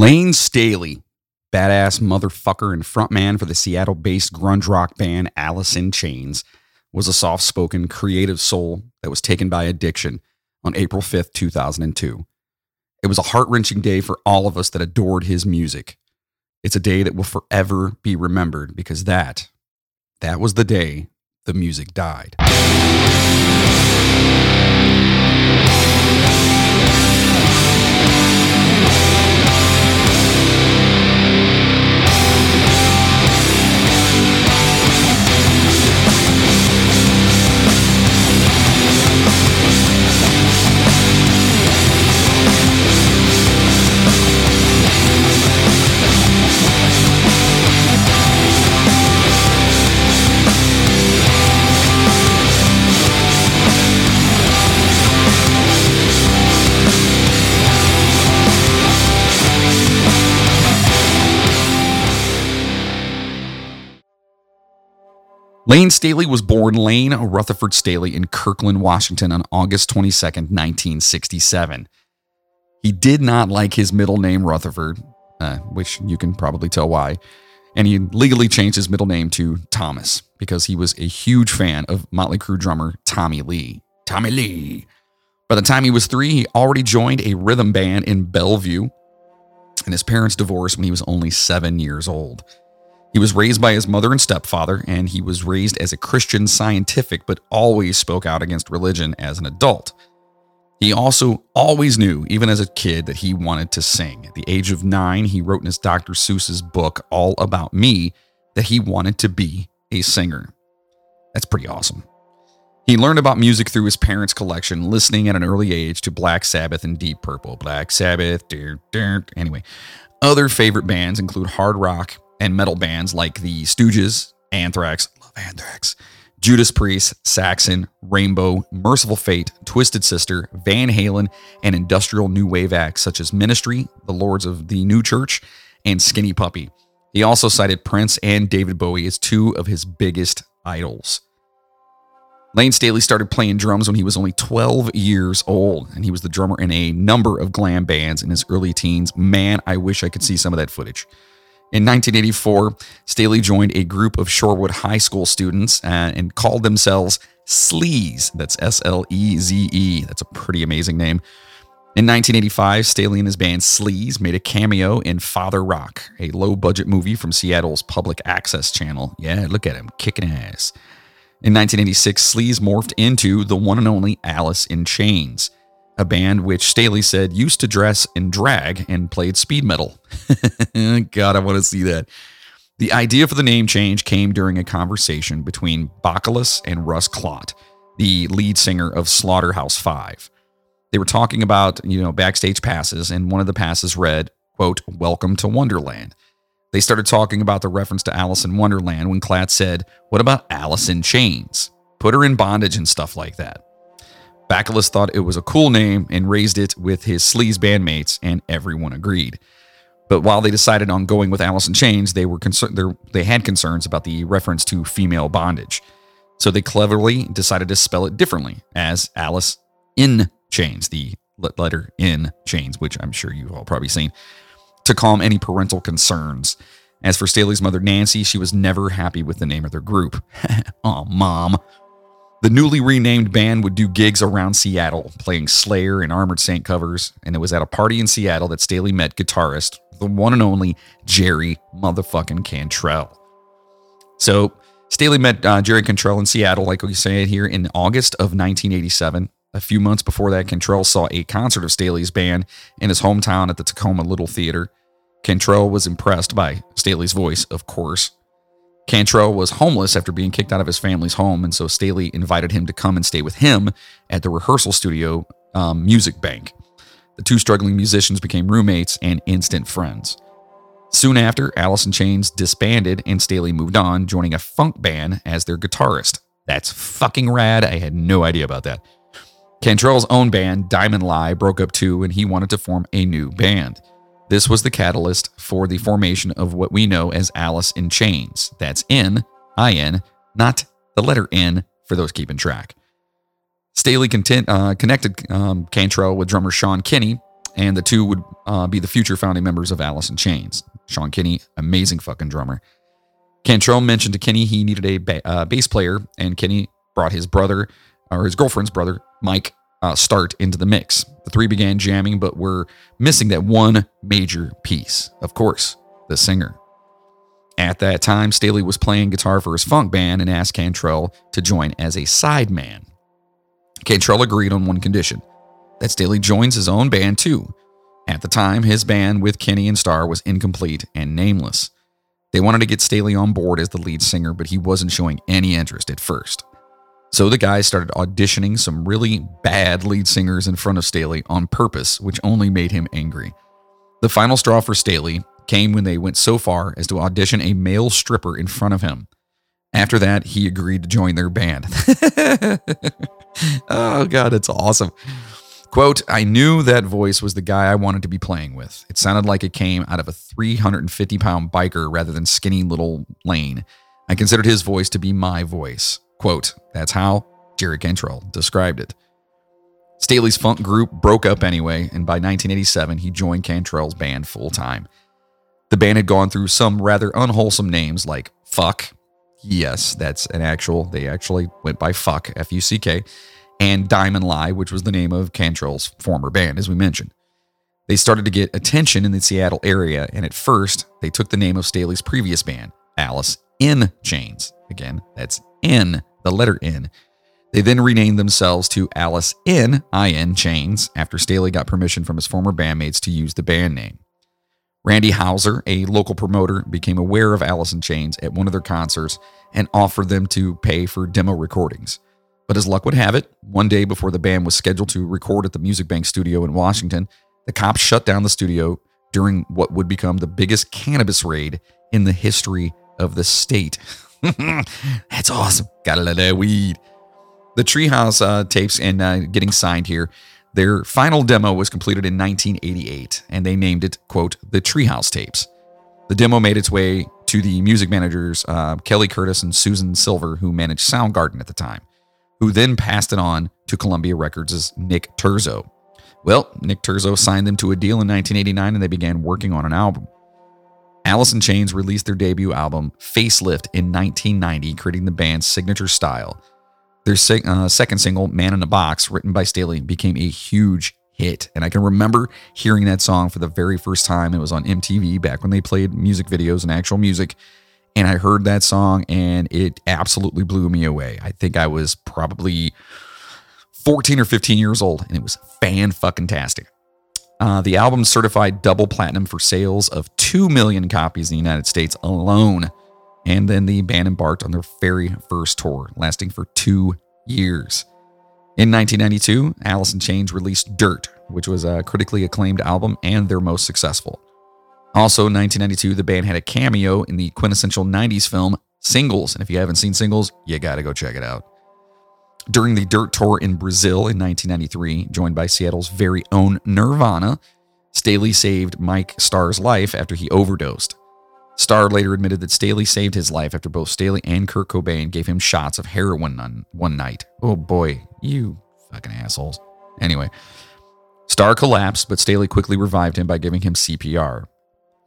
Layne Staley, badass motherfucker and frontman for the Seattle based grunge rock band Alice in Chains, was a soft spoken, creative soul that was taken by addiction on April 5th, 2002. It was a heart wrenching day for all of us that adored his music. It's a day that will forever be remembered because that, that was the day the music died. Layne Staley was born Layne Rutherford Staley in Kirkland, Washington on August 22, 1967. He did not like his middle name Rutherford, uh, which you can probably tell why, and he legally changed his middle name to Thomas because he was a huge fan of Motley Crue drummer Tommy Lee. Tommy Lee. By the time he was three, he already joined a rhythm band in Bellevue, and his parents divorced when he was only seven years old. He was raised by his mother and stepfather, and he was raised as a Christian scientific, but always spoke out against religion as an adult. He also always knew, even as a kid, that he wanted to sing. At the age of nine, he wrote in his Dr. Seuss's book, All About Me, that he wanted to be a singer. That's pretty awesome. He learned about music through his parents' collection, listening at an early age to Black Sabbath and Deep Purple. Black Sabbath, dear, dear. Anyway, other favorite bands include hard rock, and metal bands like the Stooges, Anthrax, love Anthrax, Judas Priest, Saxon, Rainbow, Mercyful Fate, Twisted Sister, Van Halen, and industrial new wave acts such as Ministry, the Lords of the New Church, and Skinny Puppy. He also cited Prince and David Bowie as two of his biggest idols. Layne Staley started playing drums when he was only 12 years old, and he was the drummer in a number of glam bands in his early teens. Man, I wish I could see some of that footage. In 1984, Staley joined a group of Shorewood High School students uh, and called themselves Sleze. That's S L E Z E. That's a pretty amazing name. In 1985, Staley and his band Sleze made a cameo in Father Rock, a low budget movie from Seattle's public access channel. Yeah, look at him, kicking ass. In 1986, Sleze morphed into the one and only Alice in Chains a band which Staley said used to dress in drag and played speed metal. God, I want to see that. The idea for the name change came during a conversation between Bacolas and Russ Klatt, the lead singer of Slaughterhouse 5. They were talking about, you know, backstage passes, and one of the passes read, quote, Welcome to Wonderland. They started talking about the reference to Alice in Wonderland when Klatt said, What about Alice in Chains? Put her in bondage and stuff like that. Bacolas thought it was a cool name and raised it with his Sleze bandmates, and everyone agreed. But while they decided on going with Alice in Chains, they were concerned. They had concerns about the reference to female bondage, so they cleverly decided to spell it differently as Alice in Chains, the letter in Chains, which I'm sure you've all probably seen, to calm any parental concerns. As for Staley's mother, Nancy, she was never happy with the name of their group. oh, mom. The newly renamed band would do gigs around Seattle, playing Slayer and Armored Saint covers, and it was at a party in Seattle that Staley met guitarist, the one and only Jerry motherfucking Cantrell. So Staley met uh, Jerry Cantrell in Seattle, like we say here, in August of 1987. A few months before that, Cantrell saw a concert of Staley's band in his hometown at the Tacoma Little Theater. Cantrell was impressed by Staley's voice, of course, Cantrell was homeless after being kicked out of his family's home, and so Staley invited him to come and stay with him at the rehearsal studio um, Music Bank. The two struggling musicians became roommates and instant friends. Soon after, Alice in Chains disbanded and Staley moved on, joining a funk band as their guitarist. That's fucking rad. I had no idea about that. Cantrell's own band, Diamond Lie, broke up too, and he wanted to form a new band. This was the catalyst for the formation of what we know as Alice in Chains. That's N, I N, not the letter N for those keeping track. Staley content, uh, connected um, Cantrell with drummer Sean Kinney, and the two would uh, be the future founding members of Alice in Chains. Sean Kinney, amazing fucking drummer. Cantrell mentioned to Kinney he needed a ba- uh, bass player, and Kinney brought his brother or his girlfriend's brother, Mike uh, Starr, into the mix. The three began jamming, but were missing that one major piece. Of course, the singer. At that time, Staley was playing guitar for his funk band and asked Cantrell to join as a sideman. Cantrell agreed on one condition that Staley joins his own band too. At the time, his band with Kinney and Starr was incomplete and nameless. They wanted to get Staley on board as the lead singer, but he wasn't showing any interest at first. So the guys started auditioning some really bad lead singers in front of Staley on purpose, which only made him angry. The final straw for Staley came when they went so far as to audition a male stripper in front of him. After that, he agreed to join their band. oh, God, it's awesome. Quote, I knew that voice was the guy I wanted to be playing with. It sounded like it came out of a 350 pound biker rather than skinny little Layne. I considered his voice to be my voice. Quote, that's how Jerry Cantrell described it. Staley's funk group broke up anyway, and by 1987, he joined Cantrell's band full time. The band had gone through some rather unwholesome names like Fuck. Yes, that's an actual, they actually went by Fuck, F U C K, and Diamond Lie, which was the name of Cantrell's former band, as we mentioned. They started to get attention in the Seattle area, and at first, they took the name of Staley's previous band, Alice in Chains. Again, that's N, the letter N. They then renamed themselves to Alice in IN Chains after Staley got permission from his former bandmates to use the band name. Randy Hauser, a local promoter, became aware of Alice in Chains at one of their concerts and offered them to pay for demo recordings. But as luck would have it, one day before the band was scheduled to record at the Music Bank studio in Washington, the cops shut down the studio during what would become the biggest cannabis raid in the history of the state. That's awesome. Got a lot of weed. The Treehouse uh, tapes and uh, getting signed here. Their final demo was completed in 1988, and they named it, quote, the Treehouse tapes. The demo made its way to the music managers, uh, Kelly Curtis and Susan Silver, who managed Soundgarden at the time, who then passed it on to Columbia Records' Nick Terzo. Well, Nick Terzo signed them to a deal in 1989 and they began working on an album. Alice in Chains released their debut album, Facelift, in 1990, creating the band's signature style. Their uh, second single, Man in a Box, written by Staley, became a huge hit. And I can remember hearing that song for the very first time. It was on MTV back when they played music videos and actual music. And I heard that song and it absolutely blew me away. I think I was probably 14 or 15 years old and it was fan fucking tastic. Uh, the album certified double platinum for sales of 2 million copies in the United States alone. And then the band embarked on their very first tour, lasting for two years. In 1992, Alice in Chains released Dirt, which was a critically acclaimed album and their most successful. Also in 1992, the band had a cameo in the quintessential 90s film Singles. And if you haven't seen Singles, you got to go check it out. During the Dirt Tour in Brazil in 1993, joined by Seattle's very own Nirvana, Staley saved Mike Starr's life after he overdosed. Starr later admitted that Staley saved his life after both Staley and Kurt Cobain gave him shots of heroin on one night. Oh boy, you fucking assholes. Anyway, Starr collapsed, but Staley quickly revived him by giving him CPR.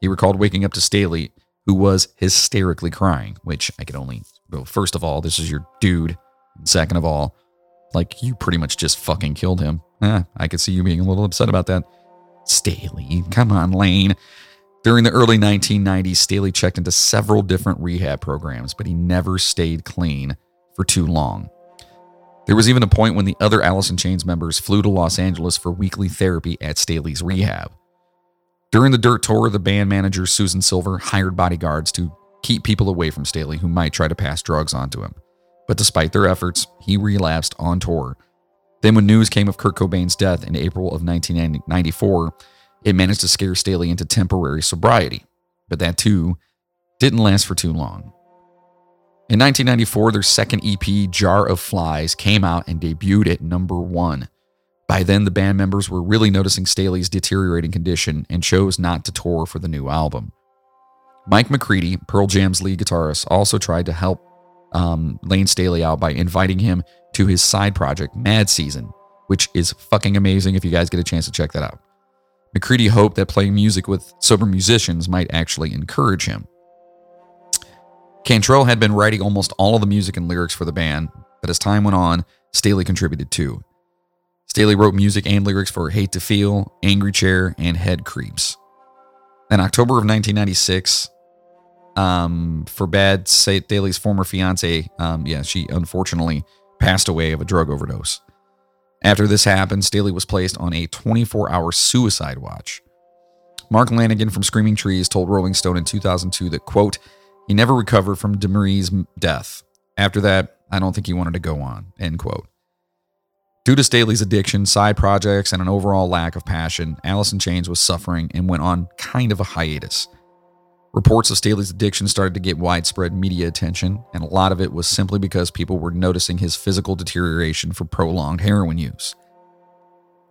He recalled waking up to Staley, who was hysterically crying, which I could only, well, first of all, this is your dude. Second of all, like you pretty much just fucking killed him. Eh, I could see you being a little upset about that. Staley, come on, Layne. During the early 1990s, Staley checked into several different rehab programs, but he never stayed clean for too long. There was even a point when the other in Chains members flew to Los Angeles for weekly therapy at Staley's rehab. During the Dirt Tour, the band manager Susan Silver hired bodyguards to keep people away from Staley who might try to pass drugs onto him. But despite their efforts, he relapsed on tour. Then, when news came of Kurt Cobain's death in April of 1994, it managed to scare Staley into temporary sobriety. But that too didn't last for too long. In 1994, their second EP, Jar of Flies, came out and debuted at number one. By then, the band members were really noticing Staley's deteriorating condition and chose not to tour for the new album. Mike McCready, Pearl Jam's lead guitarist, also tried to help um, Layne Staley out by inviting him to his side project, Mad Season, which is fucking amazing if you guys get a chance to check that out. McCready hoped that playing music with sober musicians might actually encourage him. Cantrell had been writing almost all of the music and lyrics for the band, but as time went on, Staley contributed too. Staley wrote music and lyrics for Hate to Feel, Angry Chair, and Head Creeps. In October of 1996, um, for bad, Staley's former fiance, um, yeah, she unfortunately passed away of a drug overdose. After this happened, Staley was placed on a 24 hour suicide watch. Mark Lanegan from Screaming Trees told Rolling Stone in 2002 that, quote, he never recovered from Demri's death. After that, I don't think he wanted to go on, end quote. Due to Staley's addiction, side projects, and an overall lack of passion, Allison in Chains was suffering and went on kind of a hiatus. Reports of Staley's addiction started to get widespread media attention, and a lot of it was simply because people were noticing his physical deterioration from prolonged heroin use.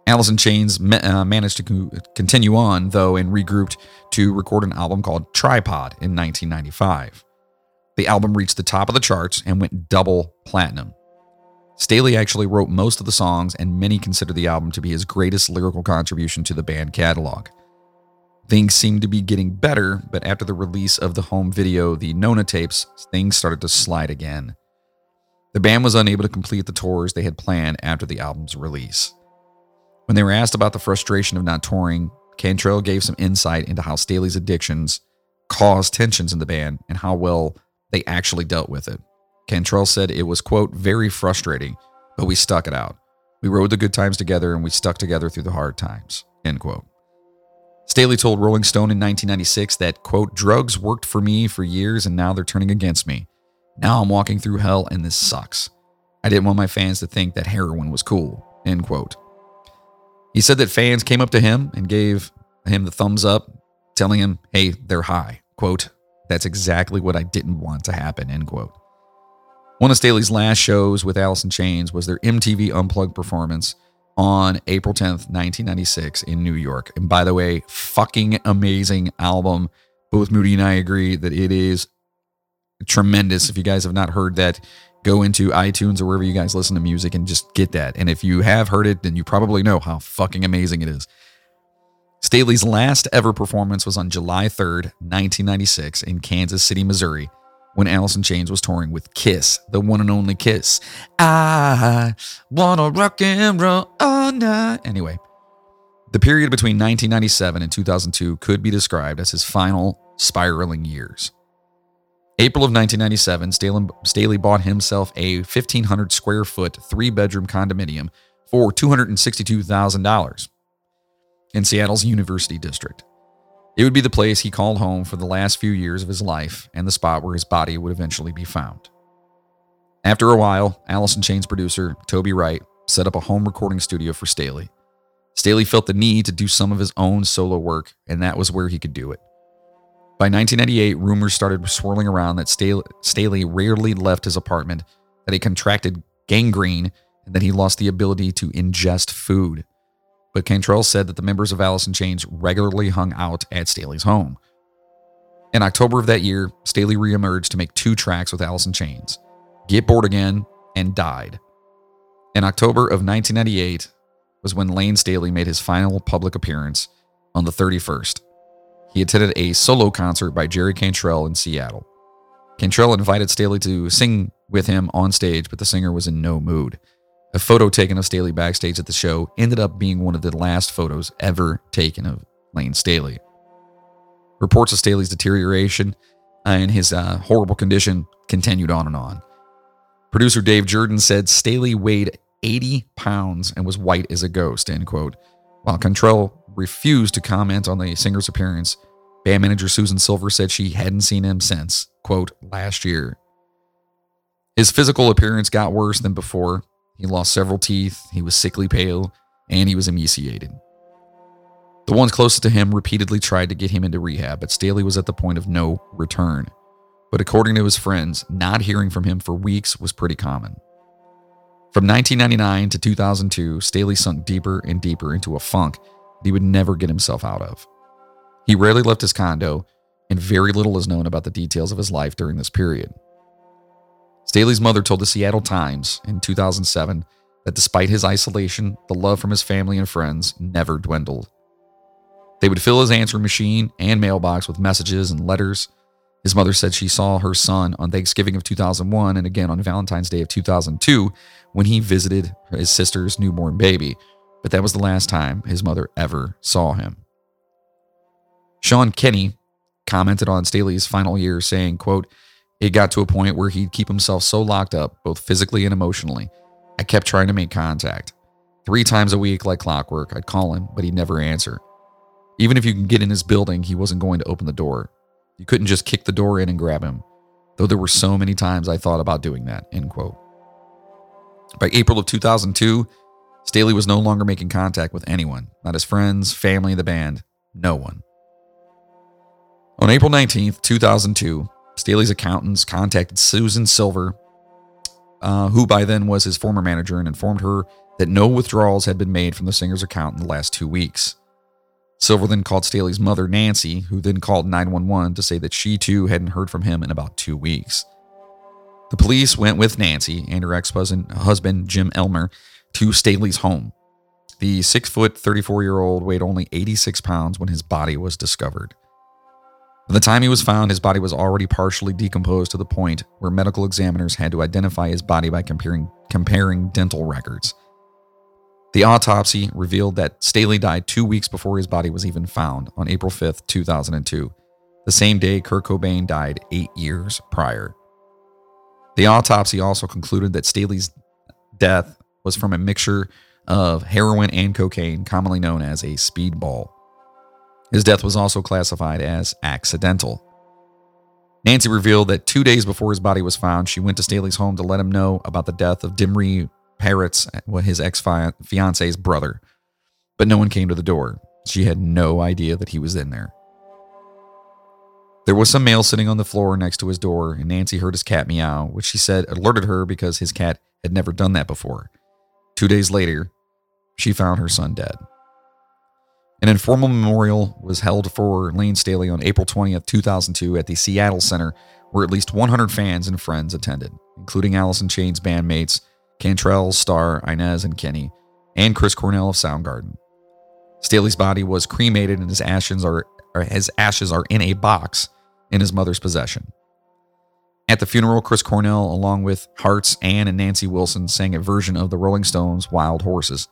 In Chains uh, managed to co- continue on, though, and regrouped to record an album called Tripod in 1995. The album reached the top of the charts and went double platinum. Staley actually wrote most of the songs, and many consider the album to be his greatest lyrical contribution to the band catalog. Things seemed to be getting better, but after the release of the home video, the Nona tapes, things started to slide again. The band was unable to complete the tours they had planned after the album's release. When they were asked about the frustration of not touring, Cantrell gave some insight into how Staley's addictions caused tensions in the band and how well they actually dealt with it. Cantrell said it was, quote, very frustrating, but we stuck it out. We rode the good times together and we stuck together through the hard times, end quote. Staley told Rolling Stone in 1996 that, quote, drugs worked for me for years and now they're turning against me. Now I'm walking through hell and this sucks. I didn't want my fans to think that heroin was cool, end quote. He said that fans came up to him and gave him the thumbs up, telling him, hey, they're high. Quote, that's exactly what I didn't want to happen, end quote. One of Staley's last shows with in Chains was their MTV Unplugged performance on April 10th, 1996 in New York. And by the way, fucking amazing album. Both Moody and I agree that it is tremendous. If you guys have not heard that, go into iTunes or wherever you guys listen to music and just get that. And if you have heard it, then you probably know how fucking amazing it is. Staley's last ever performance was on July 3rd, 1996 in Kansas City, Missouri when Allison in Chains was touring with Kiss, the one and only Kiss. I wanna rock and roll all night. Anyway, the period between 1997 and 2002 could be described as his final spiraling years. April of 1997, Staley bought himself a 1,500 square foot, three bedroom condominium for $262,000 in Seattle's University District. It would be the place he called home for the last few years of his life and the spot where his body would eventually be found. After a while, Allison Chains producer Toby Wright set up a home recording studio for Staley. Staley felt the need to do some of his own solo work, and that was where he could do it. By 1998, rumors started swirling around that Staley rarely left his apartment, that he contracted gangrene, and that he lost the ability to ingest food but Cantrell said that the members of Alice in Chains regularly hung out at Staley's home. In October of that year, Staley reemerged to make two tracks with Alice in Chains Get Born Again and Died. In October of 1998 was when Layne Staley made his final public appearance on the 31st. He attended a solo concert by Jerry Cantrell in Seattle. Cantrell invited Staley to sing with him on stage, but the singer was in no mood. A photo taken of Staley backstage at the show ended up being one of the last photos ever taken of Layne Staley. Reports of Staley's deterioration and his uh, horrible condition continued on and on. Producer Dave Jerden said Staley weighed 80 pounds and was white as a ghost, end quote. While Cantrell refused to comment on the singer's appearance, band manager Susan Silver said she hadn't seen him since, quote, last year. His physical appearance got worse than before, he lost several teeth, he was sickly pale, and he was emaciated. The ones closest to him repeatedly tried to get him into rehab, but Staley was at the point of no return. But according to his friends, not hearing from him for weeks was pretty common. From 1999 to 2002, Staley sunk deeper and deeper into a funk that he would never get himself out of. He rarely left his condo, and very little is known about the details of his life during this period. Staley's mother told the Seattle Times in 2007 that despite his isolation, the love from his family and friends never dwindled. They would fill his answering machine and mailbox with messages and letters. His mother said she saw her son on Thanksgiving of 2001 and again on Valentine's Day of 2002 when he visited his sister's newborn baby, but that was the last time his mother ever saw him. Sean Kinney commented on Staley's final year saying, quote, it got to a point where he'd keep himself so locked up, both physically and emotionally. I kept trying to make contact. Three times a week, like clockwork, I'd call him, but he'd never answer. Even if you can get in his building, he wasn't going to open the door. You couldn't just kick the door in and grab him, though there were so many times I thought about doing that. End quote. By April of 2002, Staley was no longer making contact with anyone, not his friends, family, the band, no one. On April 19th, 2002, Staley's accountants contacted Susan Silver, uh, who by then was his former manager, and informed her that no withdrawals had been made from the singer's account in the last two weeks. Silver then called Staley's mother, Nancy, who then called 911 to say that she too hadn't heard from him in about two weeks. The police went with Nancy and her ex husband, Jim Elmer, to Staley's home. The six foot, 34 year old weighed only 86 pounds when his body was discovered. By the time he was found, his body was already partially decomposed to the point where medical examiners had to identify his body by comparing, comparing dental records. The autopsy revealed that Staley died two weeks before his body was even found on April 5th, 2002, the same day Kurt Cobain died eight years prior. The autopsy also concluded that Staley's death was from a mixture of heroin and cocaine, commonly known as a speedball. His death was also classified as accidental. Nancy revealed that two days before his body was found, she went to Staley's home to let him know about the death of Demri Parrott's, his ex fiance's brother, but no one came to the door. She had no idea that he was in there. There was some mail sitting on the floor next to his door, and Nancy heard his cat meow, which she said alerted her because his cat had never done that before. Two days later, she found her son dead. An informal memorial was held for Layne Staley on April 20th, 2002, at the Seattle Center, where at least 100 fans and friends attended, including Allison in Chains bandmates Cantrell, Starr, Inez, and Kinney, and Chris Cornell of Soundgarden. Staley's body was cremated and his ashes are his ashes are in a box in his mother's possession. At the funeral, Chris Cornell, along with Hearts, Ann, and Nancy Wilson, sang a version of the Rolling Stones' Wild Horses.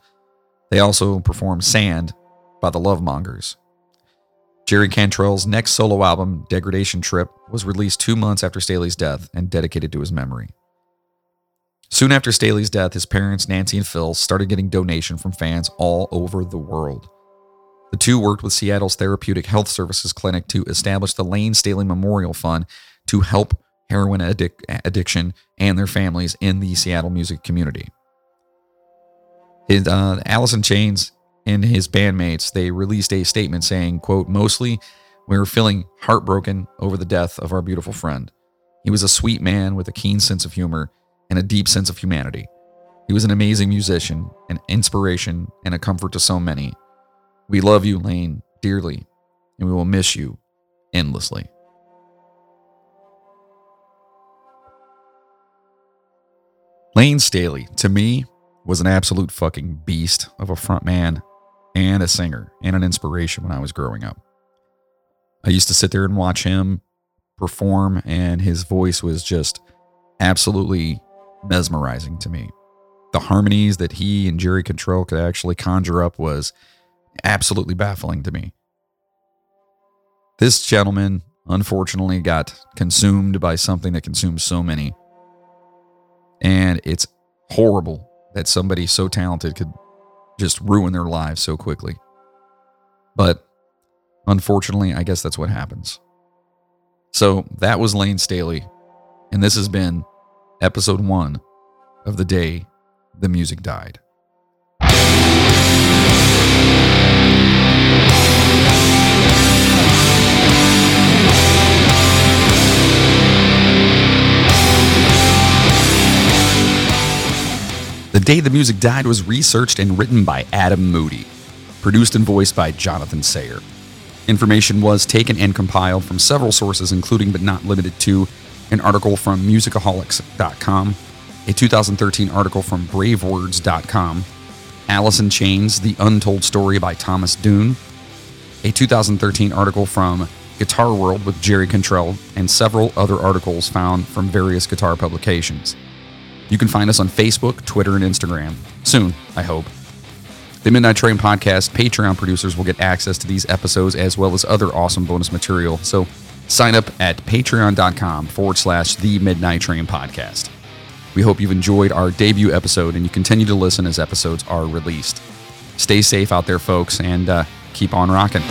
They also performed Sand by the Lovemongers. Jerry Cantrell's next solo album, Degradation Trip, was released two months after Staley's death and dedicated to his memory. Soon after Staley's death, his parents, Nancy and Phil, started getting donation from fans all over the world. The two worked with Seattle's Therapeutic Health Services Clinic to establish the Layne Staley Memorial Fund to help heroin addic- addiction and their families in the Seattle music community. His, uh, Alice in Chains and his bandmates, they released a statement saying, quote, mostly we were feeling heartbroken over the death of our beautiful friend. He was a sweet man with a keen sense of humor and a deep sense of humanity. He was an amazing musician, an inspiration, and a comfort to so many. We love you, Layne, dearly, and we will miss you endlessly. Layne Staley, to me, was an absolute fucking beast of a frontman and a singer and an inspiration when I was growing up. I used to sit there and watch him perform, and his voice was just absolutely mesmerizing to me. The harmonies that he and Jerry Cantrell could actually conjure up was absolutely baffling to me. This gentleman, unfortunately, got consumed by something that consumes so many. And it's horrible that somebody so talented could just ruin their lives so quickly. But unfortunately, I guess that's what happens. So that was Layne Staley. And this has been episode one of the day the music died. The Day the Music Died was researched and written by Adam Moody, produced and voiced by Jonathan Sayer. Information was taken and compiled from several sources, including but not limited to an article from musicaholics.com, a 2013 article from bravewords.com, in Chains, The Untold Story by Thomas Dunne, a 2013 article from Guitar World with Jerry Cantrell, and several other articles found from various guitar publications. You can find us on Facebook, Twitter, and Instagram. Soon, I hope. The Midnight Train podcast Patreon producers will get access to these episodes as well as other awesome bonus material. So sign up at patreon.com forward slash the Midnight Train podcast. We hope you've enjoyed our debut episode and you continue to listen as episodes are released. Stay safe out there, folks, and uh, keep on rocking.